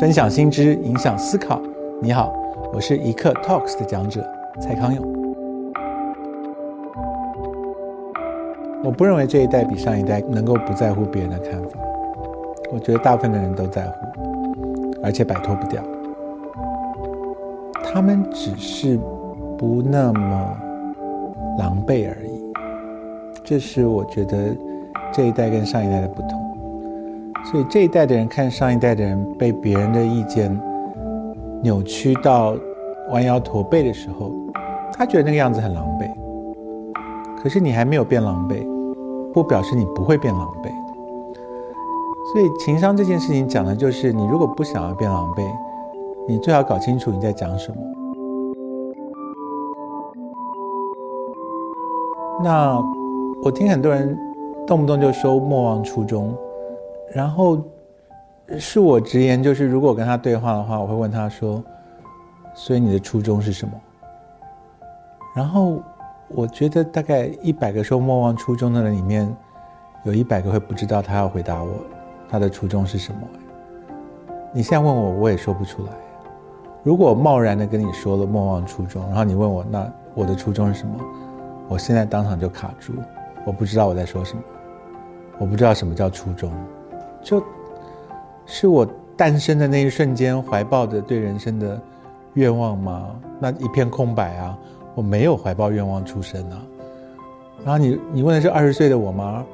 分享新知，影响思考。你好，我是一刻 Talks 的讲者蔡康永。我不认为这一代比上一代能够不在乎别人的看法。我觉得大部分的人都在乎，而且摆脱不掉。他们只是不那么狼狈而已。这是我觉得这一代跟上一代的不同。所以这一代的人看上一代的人被别人的意见扭曲到弯腰驼背的时候，他觉得那个样子很狼狈。可是你还没有变狼狈，不表示你不会变狼狈。所以情商这件事情讲的就是，你如果不想要变狼狈，你最好搞清楚你在讲什么。那我听很多人动不动就说莫忘初衷。然后，恕我直言，就是如果跟他对话的话，我会问他说：“所以你的初衷是什么？”然后我觉得大概一百个说莫忘初衷的人里面，有一百个会不知道他要回答我他的初衷是什么。你现在问我，我也说不出来。如果贸然的跟你说了莫忘初衷，然后你问我那我的初衷是什么，我现在当场就卡住，我不知道我在说什么，我不知道什么叫初衷。就是我诞生的那一瞬间怀抱的对人生的愿望吗？那一片空白啊！我没有怀抱愿望出生啊。然后你你问的是二十岁的我吗？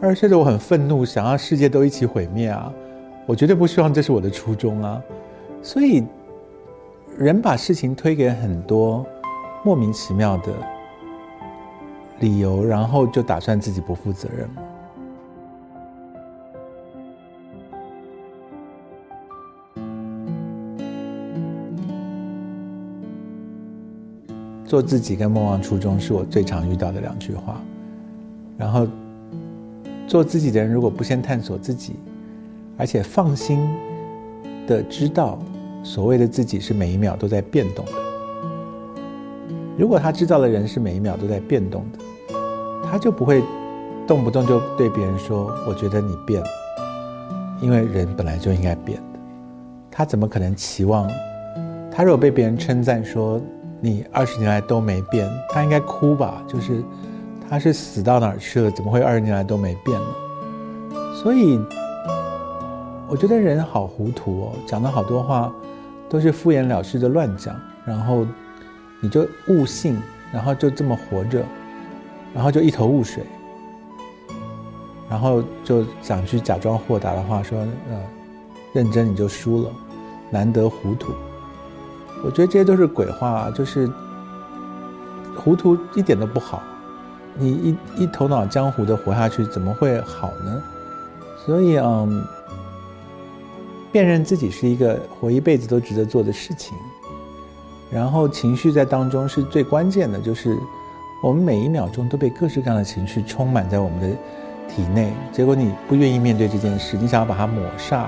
二十岁的我很愤怒，想要世界都一起毁灭啊！我绝对不希望这是我的初衷啊！所以人把事情推给很多莫名其妙的理由，然后就打算自己不负责任？做自己跟莫忘初衷是我最常遇到的两句话。然后，做自己的人如果不先探索自己，而且放心的知道所谓的自己是每一秒都在变动的。如果他知道的人是每一秒都在变动的，他就不会动不动就对别人说：“我觉得你变了。”因为人本来就应该变的。他怎么可能期望？他如果被别人称赞说，你二十年来都没变，他应该哭吧？就是他是死到哪儿去了？怎么会二十年来都没变呢？所以我觉得人好糊涂哦，讲的好多话都是敷衍了事的乱讲，然后你就悟性，然后就这么活着，然后就一头雾水，然后就想去假装豁达的话说，呃，认真你就输了，难得糊涂。我觉得这些都是鬼话，就是糊涂一点都不好。你一一头脑江湖的活下去，怎么会好呢？所以，嗯，辨认自己是一个活一辈子都值得做的事情。然后，情绪在当中是最关键的，就是我们每一秒钟都被各式各样的情绪充满在我们的体内。结果你不愿意面对这件事，你想要把它抹煞，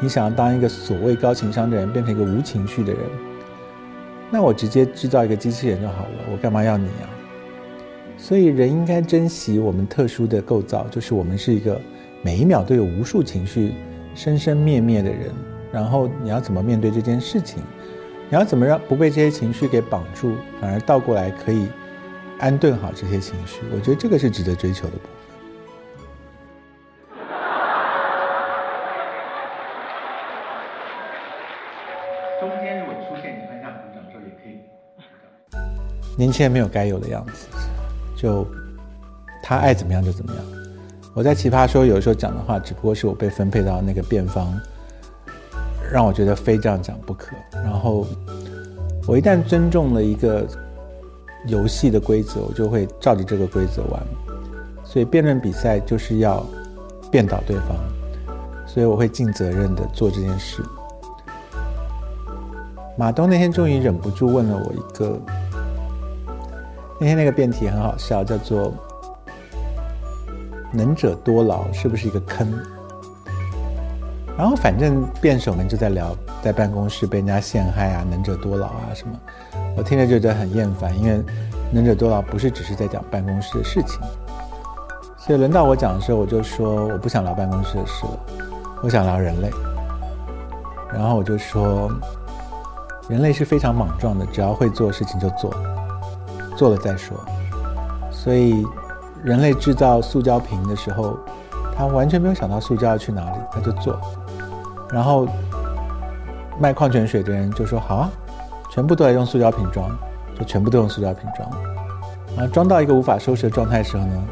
你想要当一个所谓高情商的人，变成一个无情绪的人。那我直接制造一个机器人就好了，我干嘛要你啊？所以人应该珍惜我们特殊的构造，就是我们是一个每一秒都有无数情绪生生灭灭的人。然后你要怎么面对这件事情？你要怎么让不被这些情绪给绑住，反而倒过来可以安顿好这些情绪？我觉得这个是值得追求的。年轻人没有该有的样子，就他爱怎么样就怎么样。我在奇葩说有时候讲的话，只不过是我被分配到那个辩方，让我觉得非这样讲不可。然后我一旦尊重了一个游戏的规则，我就会照着这个规则玩。所以辩论比赛就是要辩倒对方，所以我会尽责任的做这件事。马东那天终于忍不住问了我一个。那天那个辩题很好笑，叫做“能者多劳”是不是一个坑？然后反正辩手们就在聊，在办公室被人家陷害啊，“能者多劳”啊什么，我听着就觉得很厌烦，因为“能者多劳”不是只是在讲办公室的事情。所以轮到我讲的时候，我就说我不想聊办公室的事了，我想聊人类。然后我就说，人类是非常莽撞的，只要会做事情就做，做了再说。所以，人类制造塑胶瓶的时候，他完全没有想到塑胶要去哪里，他就做。然后，卖矿泉水的人就说：“好啊，全部都来用塑胶瓶装，就全部都用塑胶瓶装。”然后装到一个无法收拾的状态的时候呢，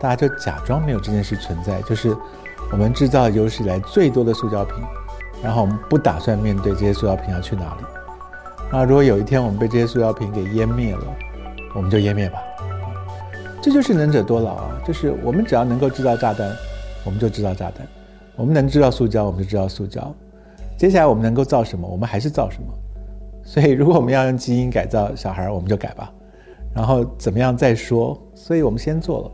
大家就假装没有这件事存在，就是我们制造有史以来最多的塑胶瓶。然后我们不打算面对这些塑料瓶要去哪里。那如果有一天我们被这些塑料瓶给湮灭了，我们就湮灭吧。这就是能者多劳啊！就是我们只要能够制造炸弹，我们就制造炸弹；我们能制造塑胶，我们就制造塑胶。接下来我们能够造什么，我们还是造什么。所以如果我们要用基因改造小孩，我们就改吧。然后怎么样再说？所以我们先做了。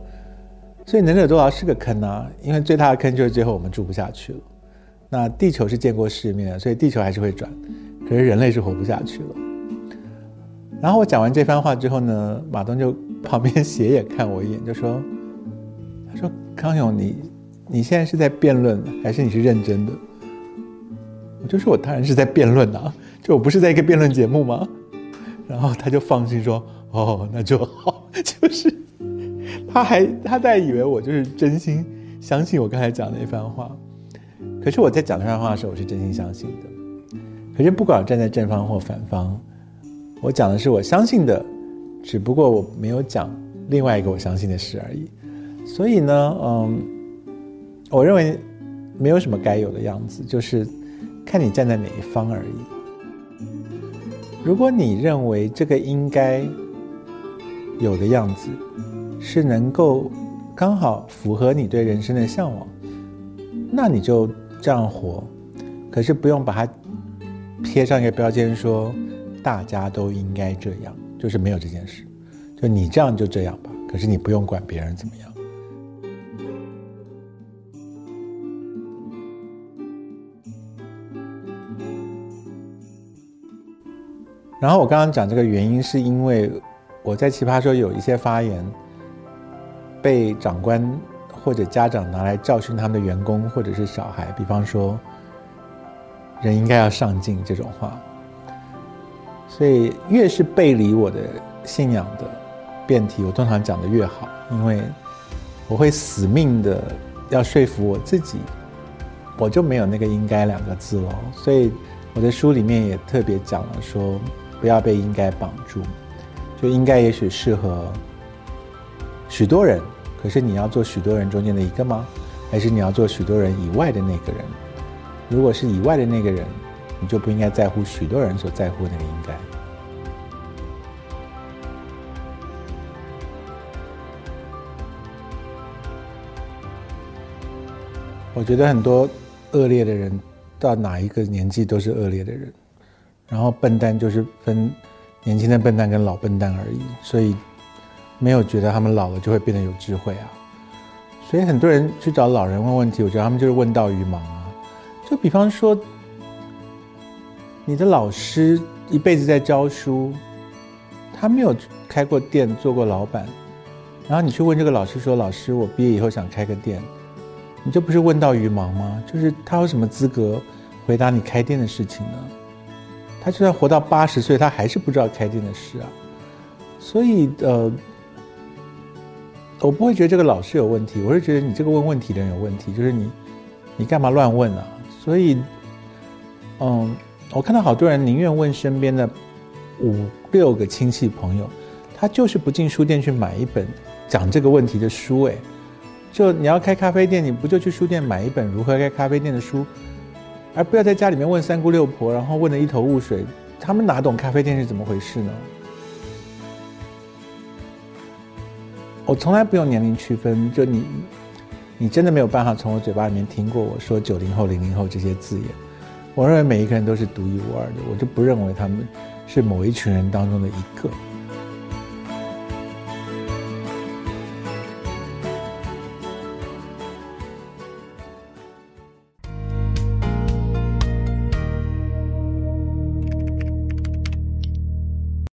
所以能者多劳是个坑啊，因为最大的坑就是最后我们住不下去了。那地球是见过世面，所以地球还是会转，可是人类是活不下去了。然后我讲完这番话之后呢，马东就旁边斜眼看我一眼，就说：“他说康永，你你现在是在辩论，还是你是认真的？”我就说：“我当然是在辩论啊，就我不是在一个辩论节目吗？”然后他就放心说：“哦，那就好。”就是他还他在以为我就是真心相信我刚才讲的那番话。可是我在讲这番话的时候，我是真心相信的。可是不管站在正方或反方，我讲的是我相信的，只不过我没有讲另外一个我相信的事而已。所以呢，嗯，我认为没有什么该有的样子，就是看你站在哪一方而已。如果你认为这个应该有的样子是能够刚好符合你对人生的向往，那你就。这样活，可是不用把它贴上一个标签，说大家都应该这样，就是没有这件事。就你这样就这样吧，可是你不用管别人怎么样。然后我刚刚讲这个原因，是因为我在奇葩说有一些发言被长官。或者家长拿来教训他们的员工或者是小孩，比方说“人应该要上进”这种话，所以越是背离我的信仰的辩题，我通常讲的越好，因为我会死命的要说服我自己，我就没有那个“应该”两个字喽。所以我的书里面也特别讲了，说不要被“应该”绑住，就应该也许适合许多人。可是你要做许多人中间的一个吗？还是你要做许多人以外的那个人？如果是以外的那个人，你就不应该在乎许多人所在乎那个应该。我觉得很多恶劣的人，到哪一个年纪都是恶劣的人。然后笨蛋就是分年轻的笨蛋跟老笨蛋而已，所以。没有觉得他们老了就会变得有智慧啊，所以很多人去找老人问问题，我觉得他们就是问道于盲啊。就比方说，你的老师一辈子在教书，他没有开过店做过老板，然后你去问这个老师说：“老师，我毕业以后想开个店。”你这不是问到于盲吗？就是他有什么资格回答你开店的事情呢？他就算活到八十岁，他还是不知道开店的事啊。所以呃。我不会觉得这个老师有问题，我是觉得你这个问问题的人有问题，就是你，你干嘛乱问啊？所以，嗯，我看到好多人宁愿问身边的五六个亲戚朋友，他就是不进书店去买一本讲这个问题的书。哎，就你要开咖啡店，你不就去书店买一本如何开咖啡店的书，而不要在家里面问三姑六婆，然后问的一头雾水，他们哪懂咖啡店是怎么回事呢？我从来不用年龄区分，就你，你真的没有办法从我嘴巴里面听过我说九零后、零零后这些字眼。我认为每一个人都是独一无二的，我就不认为他们是某一群人当中的一个。